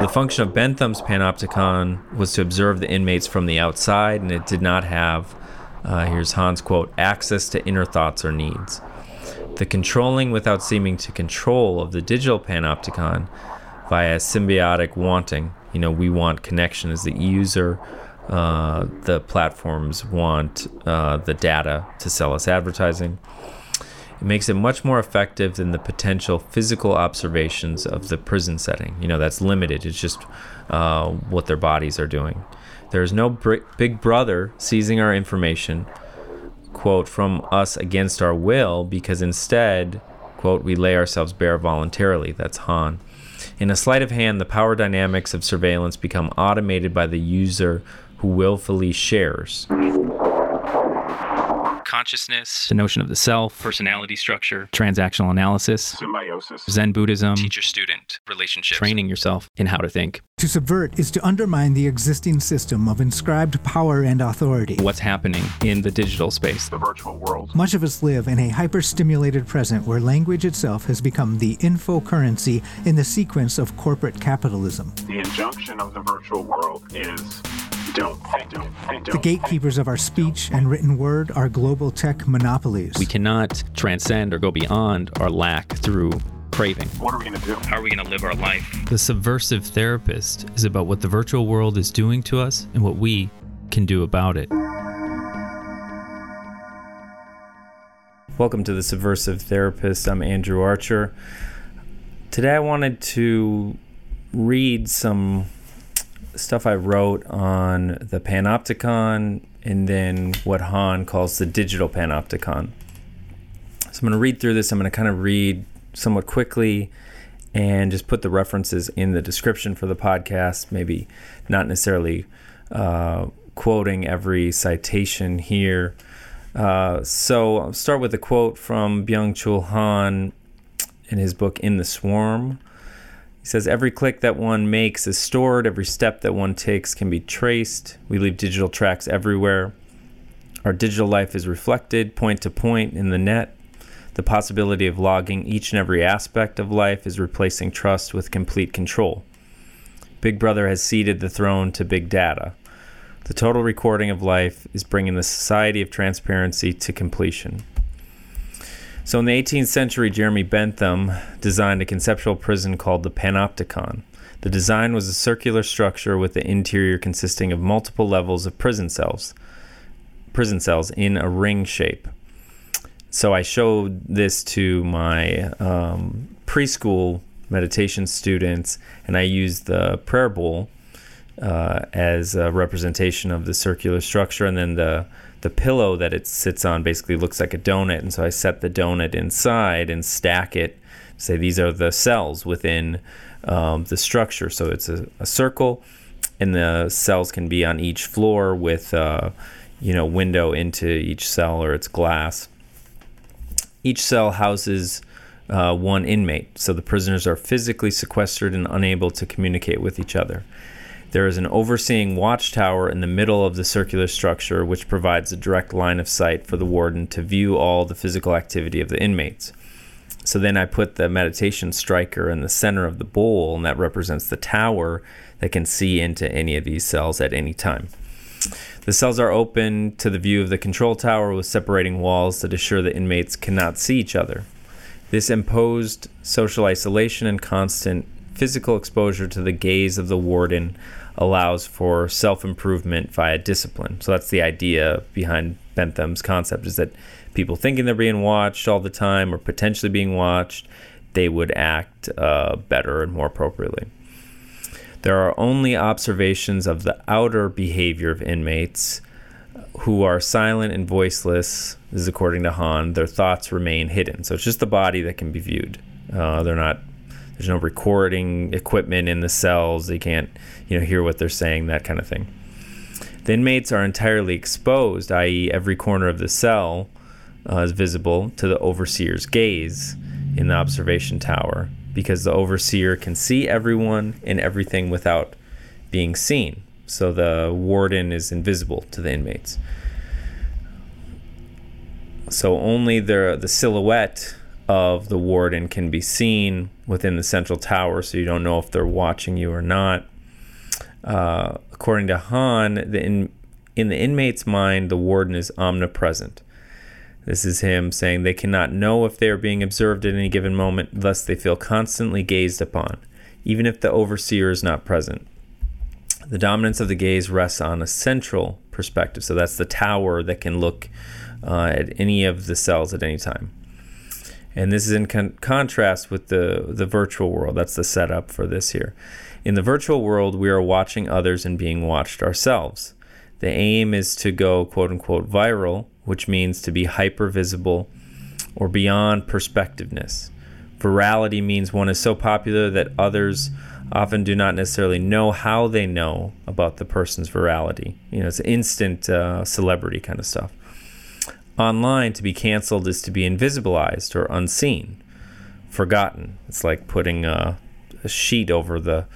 The function of Bentham's panopticon was to observe the inmates from the outside, and it did not have, uh, here's Han's quote, access to inner thoughts or needs. The controlling without seeming to control of the digital panopticon via symbiotic wanting. You know, we want connection as the user. Uh, the platforms want uh, the data to sell us advertising. It makes it much more effective than the potential physical observations of the prison setting. You know, that's limited. It's just uh, what their bodies are doing. There is no big brother seizing our information, quote, from us against our will, because instead, quote, we lay ourselves bare voluntarily. That's Han. In a sleight of hand, the power dynamics of surveillance become automated by the user who willfully shares consciousness, the notion of the self, personality structure, transactional analysis, symbiosis, Zen Buddhism, teacher student relationships, training yourself in how to think. To subvert is to undermine the existing system of inscribed power and authority. What's happening in the digital space, the virtual world. Much of us live in a hyper-stimulated present where language itself has become the info currency in the sequence of corporate capitalism. The injunction of the virtual world is don't, don't, don't. The gatekeepers of our speech and written word are global tech monopolies. We cannot transcend or go beyond our lack through craving. What are we going to do? How are we going to live our life? The Subversive Therapist is about what the virtual world is doing to us and what we can do about it. Welcome to the Subversive Therapist. I'm Andrew Archer. Today I wanted to read some stuff I wrote on the Panopticon and then what Han calls the digital Panopticon. So I'm going to read through this. I'm going to kind of read somewhat quickly and just put the references in the description for the podcast, maybe not necessarily uh, quoting every citation here. Uh, so I'll start with a quote from Byung Chul Han in his book In the Swarm. He says every click that one makes is stored, every step that one takes can be traced. We leave digital tracks everywhere. Our digital life is reflected point to point in the net. The possibility of logging each and every aspect of life is replacing trust with complete control. Big Brother has ceded the throne to big data. The total recording of life is bringing the society of transparency to completion. So in the 18th century, Jeremy Bentham designed a conceptual prison called the Panopticon. The design was a circular structure with the interior consisting of multiple levels of prison cells, prison cells in a ring shape. So I showed this to my um, preschool meditation students, and I used the prayer bowl uh, as a representation of the circular structure, and then the the pillow that it sits on basically looks like a donut. And so I set the donut inside and stack it. Say these are the cells within um, the structure. So it's a, a, circle, and the cells can be on each floor with, uh, you know, window into each cell or it's glass. Each cell houses uh, one inmate, so the prisoners are physically sequestered and unable to communicate with each other. There is an overseeing watchtower in the middle of the circular structure, which provides a direct line of sight for the warden to view all the physical activity of the inmates. So then I put the meditation striker in the center of the bowl, and that represents the tower that can see into any of these cells at any time. The cells are open to the view of the control tower with separating walls that assure the inmates cannot see each other. This imposed social isolation and constant physical exposure to the gaze of the warden allows for self-improvement via discipline. So that's the idea behind Bentham's concept is that people thinking they're being watched all the time or potentially being watched, they would act uh, better and more appropriately. There are only observations of the outer behavior of inmates who are silent and voiceless. This is according to Han. Their thoughts remain hidden. So it's just the body that can be viewed. Uh, they're not there's no recording equipment in the cells. They can't, you know, hear what they're saying, that kind of thing. The inmates are entirely exposed, i.e., every corner of the cell uh, is visible to the overseer's gaze in the observation tower because the overseer can see everyone and everything without being seen. So the warden is invisible to the inmates. So only the the silhouette of the warden can be seen within the central tower, so you don't know if they're watching you or not. Uh, according to Han, the in, in the inmate's mind, the warden is omnipresent. This is him saying they cannot know if they are being observed at any given moment, thus, they feel constantly gazed upon, even if the overseer is not present. The dominance of the gaze rests on a central perspective, so that's the tower that can look uh, at any of the cells at any time. And this is in con- contrast with the, the virtual world. That's the setup for this here. In the virtual world, we are watching others and being watched ourselves. The aim is to go quote unquote viral, which means to be hyper visible or beyond perspectiveness. Virality means one is so popular that others often do not necessarily know how they know about the person's virality. You know, it's instant uh, celebrity kind of stuff. Online, to be canceled is to be invisibilized or unseen, forgotten. It's like putting a, a sheet over the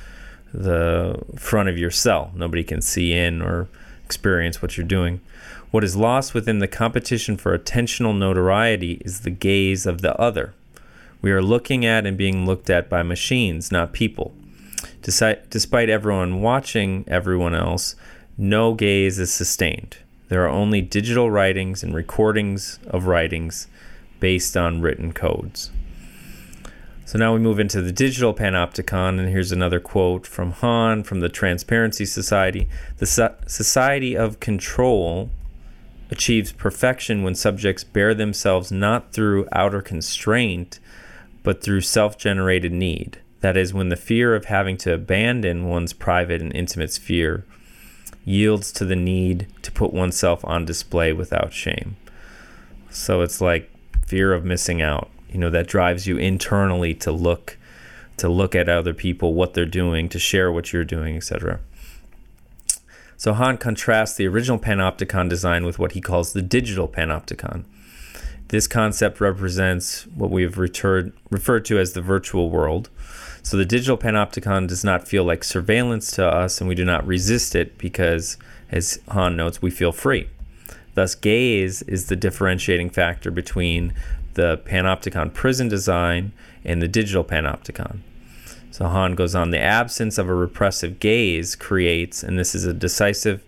the front of your cell. Nobody can see in or experience what you're doing. What is lost within the competition for attentional notoriety is the gaze of the other. We are looking at and being looked at by machines, not people. Despite everyone watching everyone else, no gaze is sustained. There are only digital writings and recordings of writings based on written codes. So now we move into the digital panopticon, and here's another quote from Han from the Transparency Society. The so- society of control achieves perfection when subjects bear themselves not through outer constraint, but through self generated need. That is, when the fear of having to abandon one's private and intimate sphere yields to the need to put oneself on display without shame. So it's like fear of missing out, you know, that drives you internally to look to look at other people, what they're doing, to share what you're doing, etc. So Han contrasts the original panopticon design with what he calls the digital panopticon. This concept represents what we've referred to as the virtual world, so the digital panopticon does not feel like surveillance to us, and we do not resist it because, as Han notes, we feel free. Thus, gaze is the differentiating factor between the panopticon prison design and the digital panopticon. So Han goes on the absence of a repressive gaze creates, and this is a decisive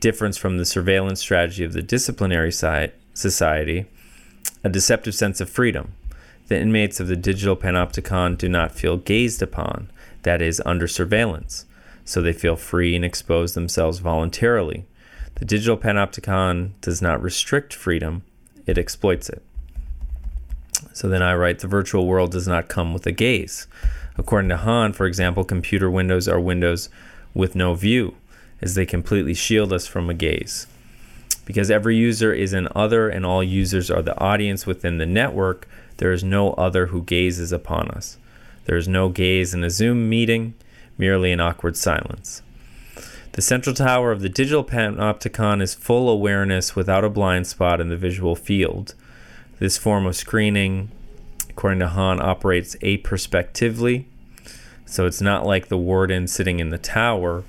difference from the surveillance strategy of the disciplinary society, a deceptive sense of freedom. The inmates of the digital panopticon do not feel gazed upon, that is, under surveillance, so they feel free and expose themselves voluntarily. The digital panopticon does not restrict freedom, it exploits it. So then I write the virtual world does not come with a gaze. According to Han, for example, computer windows are windows with no view, as they completely shield us from a gaze. Because every user is an other and all users are the audience within the network, there is no other who gazes upon us. There is no gaze in a Zoom meeting, merely an awkward silence. The central tower of the digital panopticon is full awareness without a blind spot in the visual field. This form of screening, according to Han, operates aperspectively. So it's not like the warden sitting in the tower.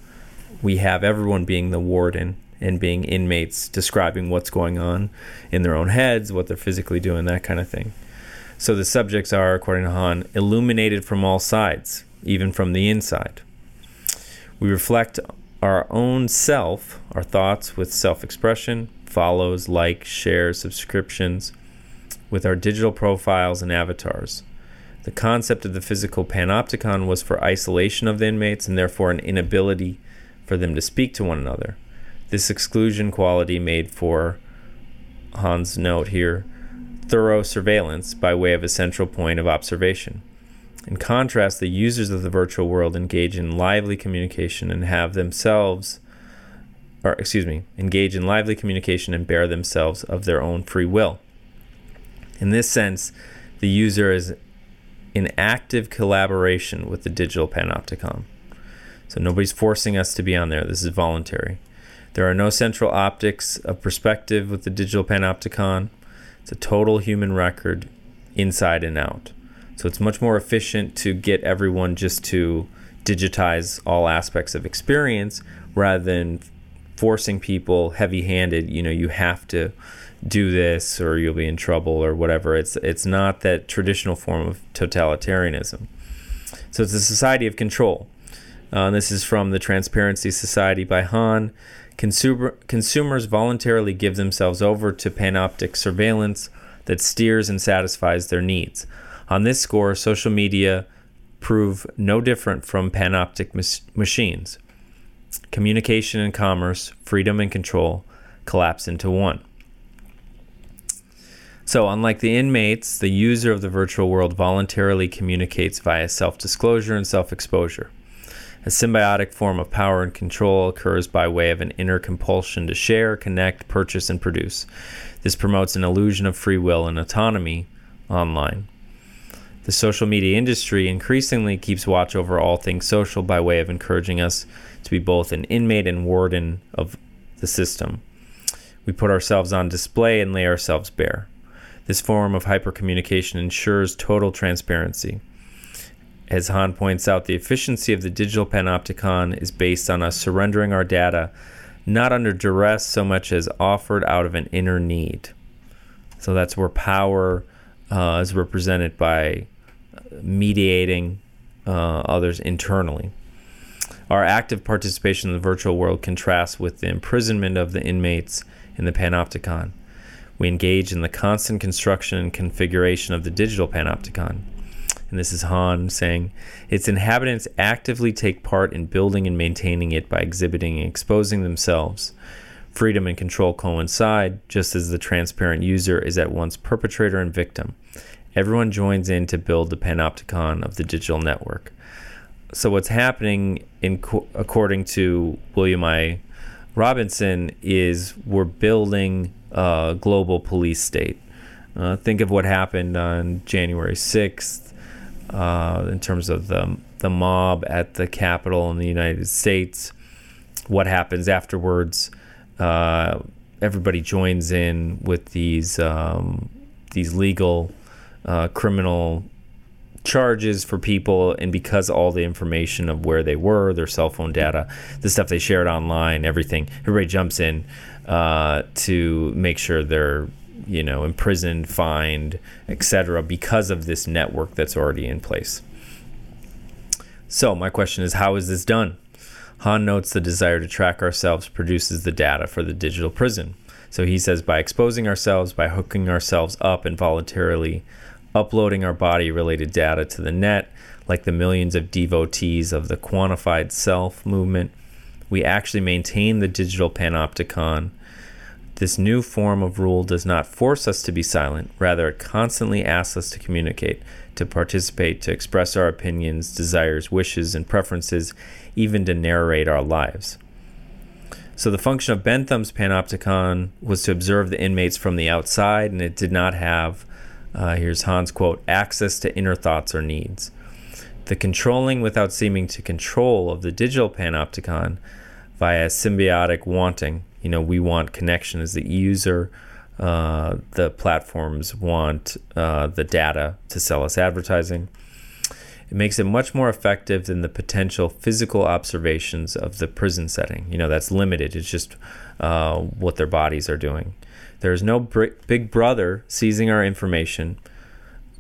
We have everyone being the warden and being inmates describing what's going on in their own heads, what they're physically doing, that kind of thing. So the subjects are, according to Han, illuminated from all sides, even from the inside. We reflect our own self, our thoughts with self expression, follows, likes, shares, subscriptions, with our digital profiles and avatars. The concept of the physical panopticon was for isolation of the inmates and therefore an inability for them to speak to one another. This exclusion quality made for Han's note here thorough surveillance by way of a central point of observation. In contrast, the users of the virtual world engage in lively communication and have themselves, or excuse me, engage in lively communication and bear themselves of their own free will. In this sense, the user is in active collaboration with the digital panopticon. So nobody's forcing us to be on there. This is voluntary. There are no central optics of perspective with the digital panopticon. It's a total human record inside and out. So it's much more efficient to get everyone just to digitize all aspects of experience rather than forcing people heavy handed. You know, you have to do this or you'll be in trouble or whatever. It's it's not that traditional form of totalitarianism. So it's a society of control. Uh, this is from the Transparency Society by Han. Consumer, consumers voluntarily give themselves over to panoptic surveillance that steers and satisfies their needs. On this score, social media prove no different from panoptic mas- machines. Communication and commerce, freedom and control collapse into one. So, unlike the inmates, the user of the virtual world voluntarily communicates via self disclosure and self exposure. A symbiotic form of power and control occurs by way of an inner compulsion to share, connect, purchase, and produce. This promotes an illusion of free will and autonomy online. The social media industry increasingly keeps watch over all things social by way of encouraging us to be both an inmate and warden of the system. We put ourselves on display and lay ourselves bare. This form of hypercommunication ensures total transparency. As Han points out, the efficiency of the digital panopticon is based on us surrendering our data not under duress so much as offered out of an inner need. So that's where power uh, is represented by mediating uh, others internally. Our active participation in the virtual world contrasts with the imprisonment of the inmates in the panopticon. We engage in the constant construction and configuration of the digital panopticon. And this is Han saying its inhabitants actively take part in building and maintaining it by exhibiting and exposing themselves. Freedom and control coincide, just as the transparent user is at once perpetrator and victim. Everyone joins in to build the panopticon of the digital network. So, what's happening, in according to William I. Robinson, is we're building a global police state. Uh, think of what happened on January 6th uh, in terms of the, the mob at the Capitol in the United States. What happens afterwards? Uh, everybody joins in with these um, these legal uh, criminal charges for people and because all the information of where they were their cell phone data the stuff they shared online everything everybody jumps in uh, to make sure they're you know imprisoned, fined, etc. because of this network that's already in place. So my question is, how is this done? Han notes the desire to track ourselves produces the data for the digital prison. So he says by exposing ourselves, by hooking ourselves up and voluntarily uploading our body related data to the net, like the millions of devotees of the quantified self movement, we actually maintain the digital panopticon this new form of rule does not force us to be silent, rather, it constantly asks us to communicate, to participate, to express our opinions, desires, wishes, and preferences, even to narrate our lives. So, the function of Bentham's panopticon was to observe the inmates from the outside, and it did not have, uh, here's Han's quote, access to inner thoughts or needs. The controlling without seeming to control of the digital panopticon via symbiotic wanting you know we want connection as the user uh, the platforms want uh, the data to sell us advertising. It makes it much more effective than the potential physical observations of the prison setting. You know that's limited. It's just uh, what their bodies are doing. There's no br- big brother seizing our information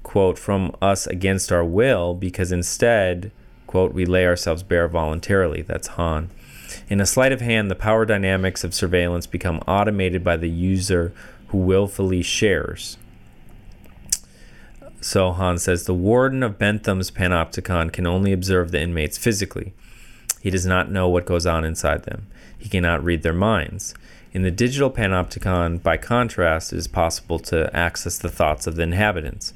quote from us against our will because instead quote we lay ourselves bare voluntarily. That's han in a sleight of hand, the power dynamics of surveillance become automated by the user who willfully shares. So Han says the warden of Bentham's panopticon can only observe the inmates physically. He does not know what goes on inside them. He cannot read their minds. In the digital panopticon, by contrast, it is possible to access the thoughts of the inhabitants.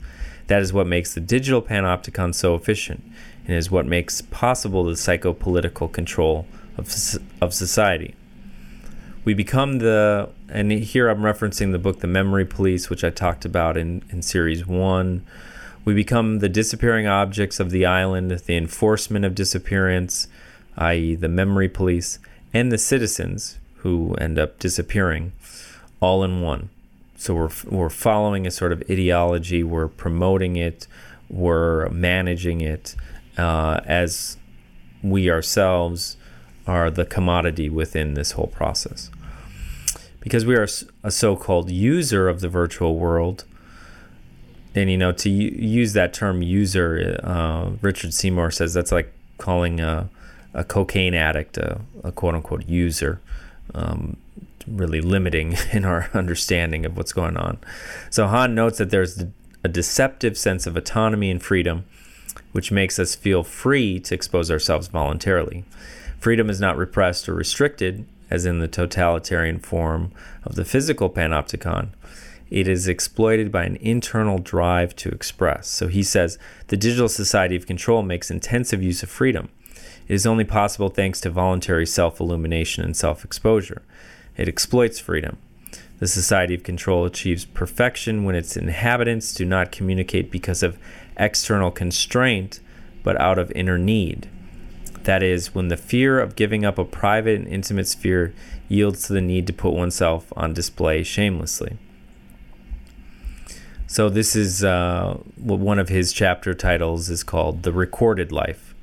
That is what makes the digital panopticon so efficient, and is what makes possible the psychopolitical control of, of society. We become the, and here I'm referencing the book The Memory Police, which I talked about in, in series one. We become the disappearing objects of the island, the enforcement of disappearance, i.e., the memory police, and the citizens who end up disappearing all in one. So we're, we're following a sort of ideology, we're promoting it, we're managing it uh, as we ourselves are the commodity within this whole process. because we are a so called user of the virtual world, and you know, to use that term user, uh, Richard Seymour says that's like calling a, a cocaine addict a, a quote unquote user. Um, really limiting in our understanding of what's going on. So Han notes that there's a deceptive sense of autonomy and freedom, which makes us feel free to expose ourselves voluntarily. Freedom is not repressed or restricted, as in the totalitarian form of the physical panopticon. It is exploited by an internal drive to express. So he says the digital society of control makes intensive use of freedom. It is only possible thanks to voluntary self illumination and self exposure. It exploits freedom. The society of control achieves perfection when its inhabitants do not communicate because of external constraint, but out of inner need. That is, when the fear of giving up a private and intimate sphere yields to the need to put oneself on display shamelessly. So, this is uh, one of his chapter titles is called The Recorded Life.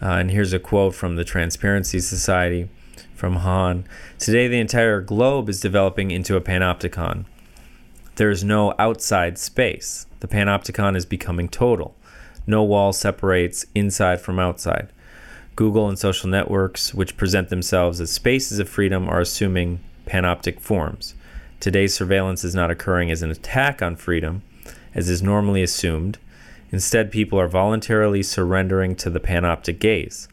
Uh, and here's a quote from the Transparency Society from Han. Today, the entire globe is developing into a panopticon. There is no outside space. The panopticon is becoming total. No wall separates inside from outside. Google and social networks, which present themselves as spaces of freedom, are assuming panoptic forms. Today's surveillance is not occurring as an attack on freedom, as is normally assumed. Instead, people are voluntarily surrendering to the panoptic gaze.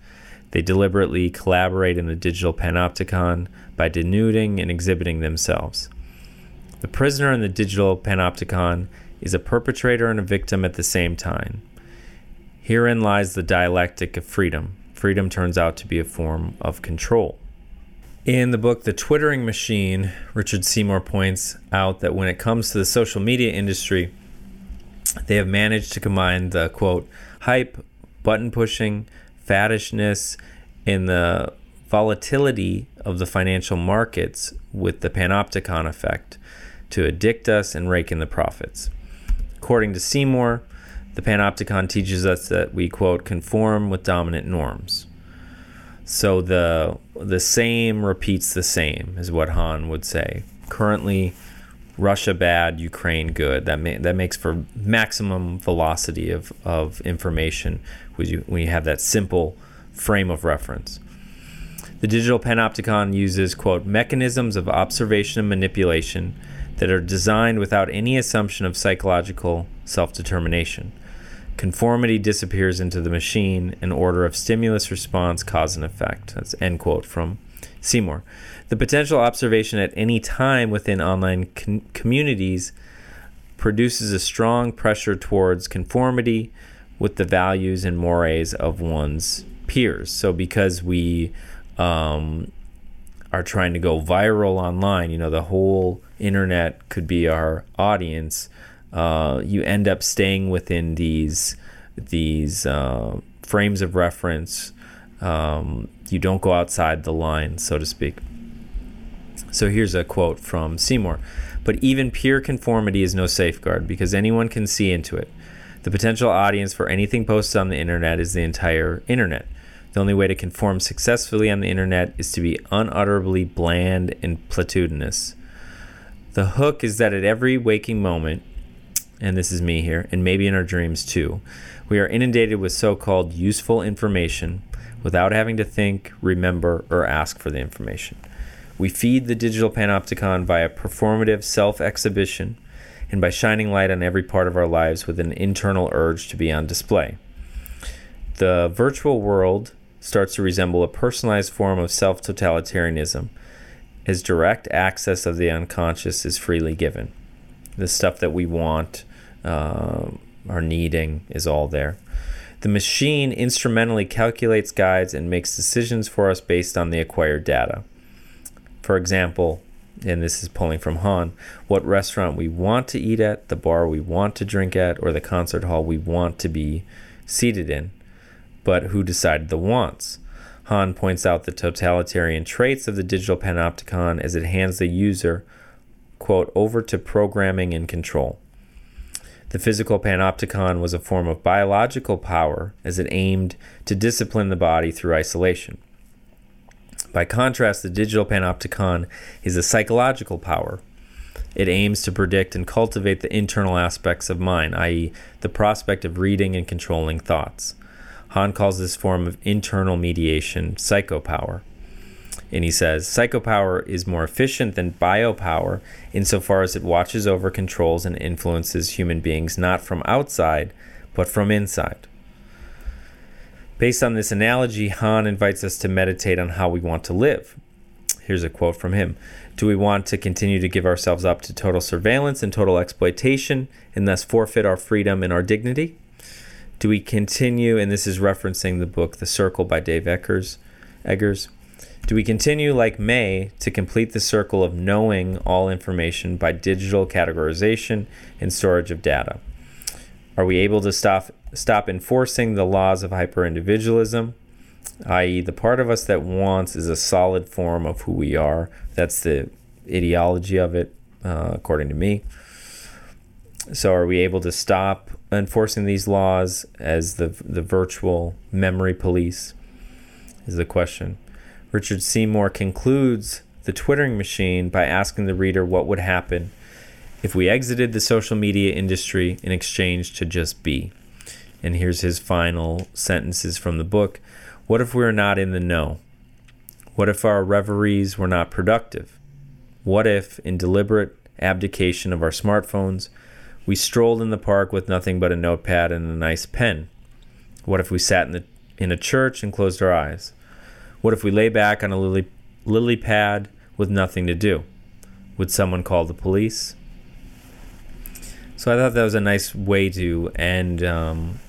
They deliberately collaborate in the digital panopticon by denuding and exhibiting themselves. The prisoner in the digital panopticon is a perpetrator and a victim at the same time. Herein lies the dialectic of freedom. Freedom turns out to be a form of control. In the book The Twittering Machine, Richard Seymour points out that when it comes to the social media industry, they have managed to combine the quote, hype, button pushing, faddishness and the volatility of the financial markets with the panopticon effect to addict us and rake in the profits. According to Seymour, the panopticon teaches us that we quote conform with dominant norms. So the the same repeats the same is what Han would say. Currently, Russia bad, Ukraine good. That ma- that makes for maximum velocity of, of information when you, when you have that simple frame of reference. The digital panopticon uses quote mechanisms of observation and manipulation that are designed without any assumption of psychological self-determination. Conformity disappears into the machine in order of stimulus response cause and effect. That's end quote from Seymour. The potential observation at any time within online communities produces a strong pressure towards conformity with the values and mores of one's peers. So, because we um, are trying to go viral online, you know, the whole internet could be our audience. Uh, you end up staying within these these uh, frames of reference. Um, you don't go outside the line, so to speak. So here's a quote from Seymour. But even pure conformity is no safeguard because anyone can see into it. The potential audience for anything posted on the internet is the entire internet. The only way to conform successfully on the internet is to be unutterably bland and platitudinous. The hook is that at every waking moment, and this is me here, and maybe in our dreams too, we are inundated with so called useful information without having to think, remember, or ask for the information. We feed the digital panopticon via performative self exhibition and by shining light on every part of our lives with an internal urge to be on display. The virtual world starts to resemble a personalized form of self totalitarianism as direct access of the unconscious is freely given. The stuff that we want, uh, are needing, is all there. The machine instrumentally calculates, guides, and makes decisions for us based on the acquired data. For example, and this is pulling from Han, what restaurant we want to eat at, the bar we want to drink at, or the concert hall we want to be seated in. But who decided the wants? Han points out the totalitarian traits of the digital panopticon as it hands the user, quote, over to programming and control. The physical panopticon was a form of biological power as it aimed to discipline the body through isolation. By contrast, the digital panopticon is a psychological power. It aims to predict and cultivate the internal aspects of mind, i.e., the prospect of reading and controlling thoughts. Han calls this form of internal mediation psychopower. And he says psychopower is more efficient than biopower insofar as it watches over, controls, and influences human beings not from outside, but from inside. Based on this analogy, Han invites us to meditate on how we want to live. Here's a quote from him Do we want to continue to give ourselves up to total surveillance and total exploitation and thus forfeit our freedom and our dignity? Do we continue, and this is referencing the book The Circle by Dave Eggers, Eggers do we continue, like Mae, to complete the circle of knowing all information by digital categorization and storage of data? Are we able to stop, stop enforcing the laws of hyperindividualism, i.e., the part of us that wants is a solid form of who we are? That's the ideology of it, uh, according to me. So, are we able to stop enforcing these laws as the the virtual memory police? Is the question. Richard Seymour concludes the Twittering machine by asking the reader what would happen if we exited the social media industry in exchange to just be. And here's his final sentences from the book What if we are not in the know? What if our reveries were not productive? What if, in deliberate abdication of our smartphones, we strolled in the park with nothing but a notepad and a nice pen? What if we sat in, the, in a church and closed our eyes? What if we lay back on a lily, lily pad with nothing to do? Would someone call the police? So I thought that was a nice way to end um,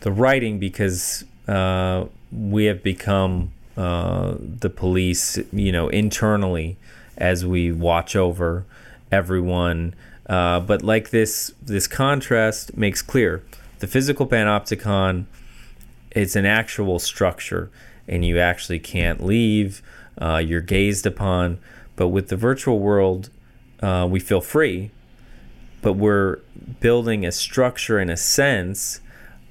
the writing because uh, we have become uh, the police, you know, internally as we watch over everyone. Uh, but like this, this contrast makes clear the physical panopticon. It's an actual structure and you actually can't leave. Uh, you're gazed upon. But with the virtual world, uh, we feel free, but we're building a structure in a sense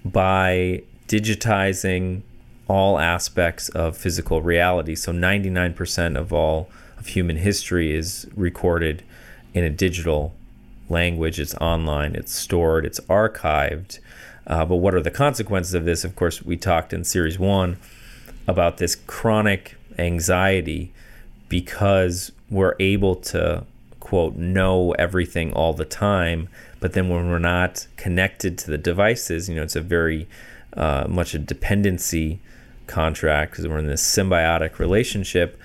by digitizing all aspects of physical reality. So 99% of all of human history is recorded in a digital language. It's online, it's stored, it's archived. Uh, but what are the consequences of this? Of course, we talked in series one about this chronic anxiety because we're able to quote know everything all the time but then when we're not connected to the devices you know it's a very uh, much a dependency contract because we're in this symbiotic relationship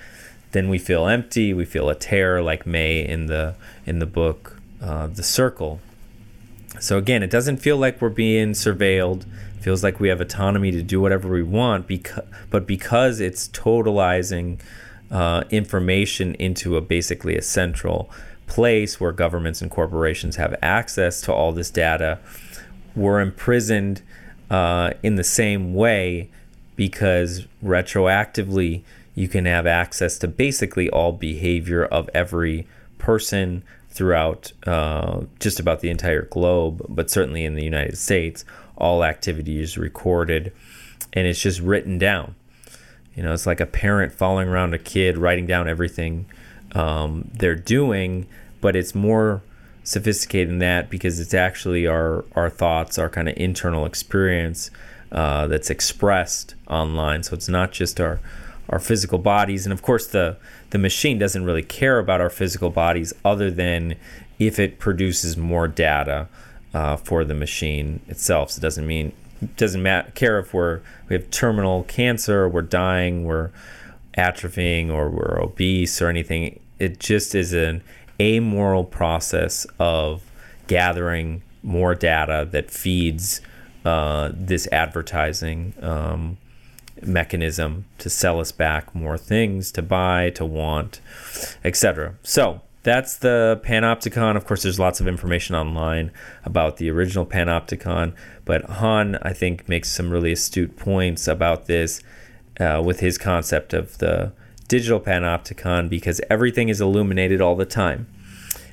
then we feel empty we feel a tear like Mae in the in the book uh, the circle. So again it doesn't feel like we're being surveilled feels like we have autonomy to do whatever we want because but because it's totalizing uh, information into a basically a central place where governments and corporations have access to all this data we're imprisoned uh, in the same way because retroactively you can have access to basically all behavior of every person throughout uh, just about the entire globe, but certainly in the United States, all activity is recorded and it's just written down. You know, it's like a parent following around a kid, writing down everything um, they're doing, but it's more sophisticated than that because it's actually our, our thoughts, our kind of internal experience uh, that's expressed online. So it's not just our our physical bodies, and of course the the machine doesn't really care about our physical bodies other than if it produces more data uh, for the machine itself. So it doesn't mean doesn't matter care if we're we have terminal cancer, we're dying, we're atrophying, or we're obese or anything. It just is an amoral process of gathering more data that feeds uh, this advertising um, mechanism to sell us back more things to buy, to want, etc. So that's the Panopticon. Of course, there's lots of information online about the original Panopticon, but Han, I think, makes some really astute points about this uh, with his concept of the digital Panopticon because everything is illuminated all the time.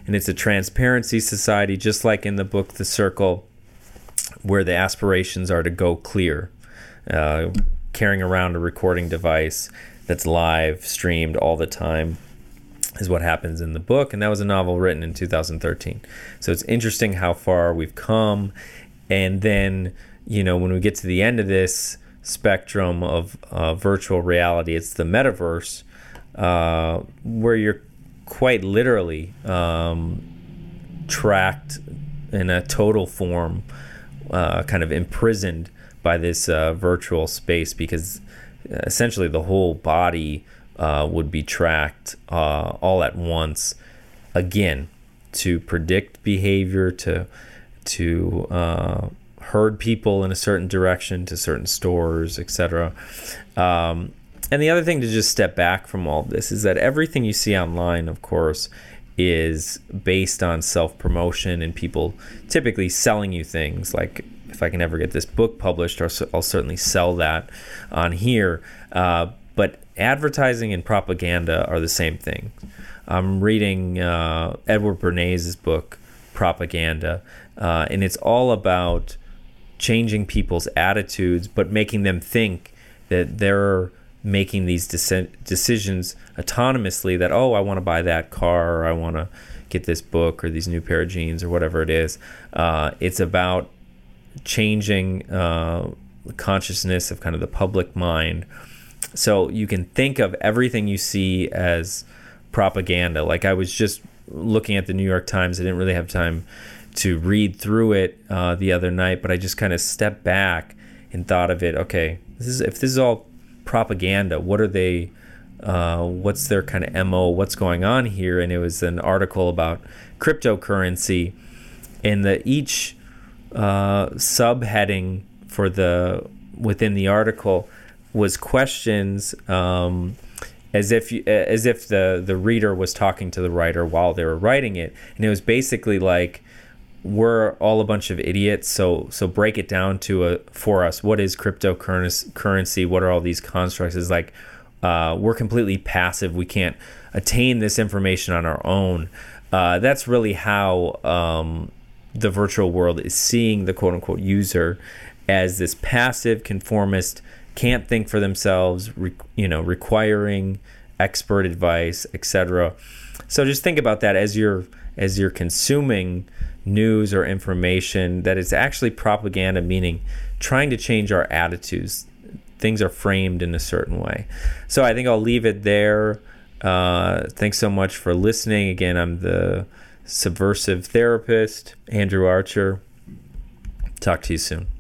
And it's a transparency society, just like in the book The Circle, where the aspirations are to go clear. Uh, carrying around a recording device that's live streamed all the time is what happens in the book and that was a novel written in 2013 so it's interesting how far we've come and then you know when we get to the end of this spectrum of uh, virtual reality it's the metaverse uh, where you're quite literally um, tracked in a total form uh, kind of imprisoned by this uh, virtual space because essentially the whole body uh, would be tracked uh, all at once again to predict behavior to to uh, herd people in a certain direction to certain stores etc um, and the other thing to just step back from all this is that everything you see online of course is based on self promotion and people typically selling you things like if I can ever get this book published, I'll, certainly sell that on here. Uh, but advertising and propaganda are the same thing. I'm reading uh, Edward Bernays' book, Propaganda, uh, and it's all about changing people's attitudes, but making them think that they're making these decisions autonomously that, oh, I want to buy that car, or I want to get this book, or these new pair of jeans, or whatever it is. Uh, it's about changing uh, consciousness of kind of the public mind so you can think of everything you see as propaganda. Like I was just looking at the New York Times. I didn't really have time to read through it uh, the other night, but I just kind of stepped back and thought of it. Okay, this is if this is all propaganda. What are they? Uh, what's their kind of mo? What's going on here? And it was an article about cryptocurrency, and the each uh, subheading for the within the article was questions um, as if you, as if the the reader was talking to the writer while they were writing it, and it was basically like we're all a bunch of idiots. So so break it down to a for us. What is cryptocurrency? What are all these constructs? Is like uh, we're completely passive. We can't attain this information on our own. Uh, that's really how um, the virtual world is seeing the quote unquote user as this passive conformist can't think for themselves, re- you know, requiring expert advice, etc. So just think about that as you're as you're consuming news or information that is actually propaganda, meaning trying to change our attitudes. Things are framed in a certain way. So I think I'll leave it there. Uh, thanks so much for listening. Again, I'm the subversive therapist, Andrew Archer. Talk to you soon.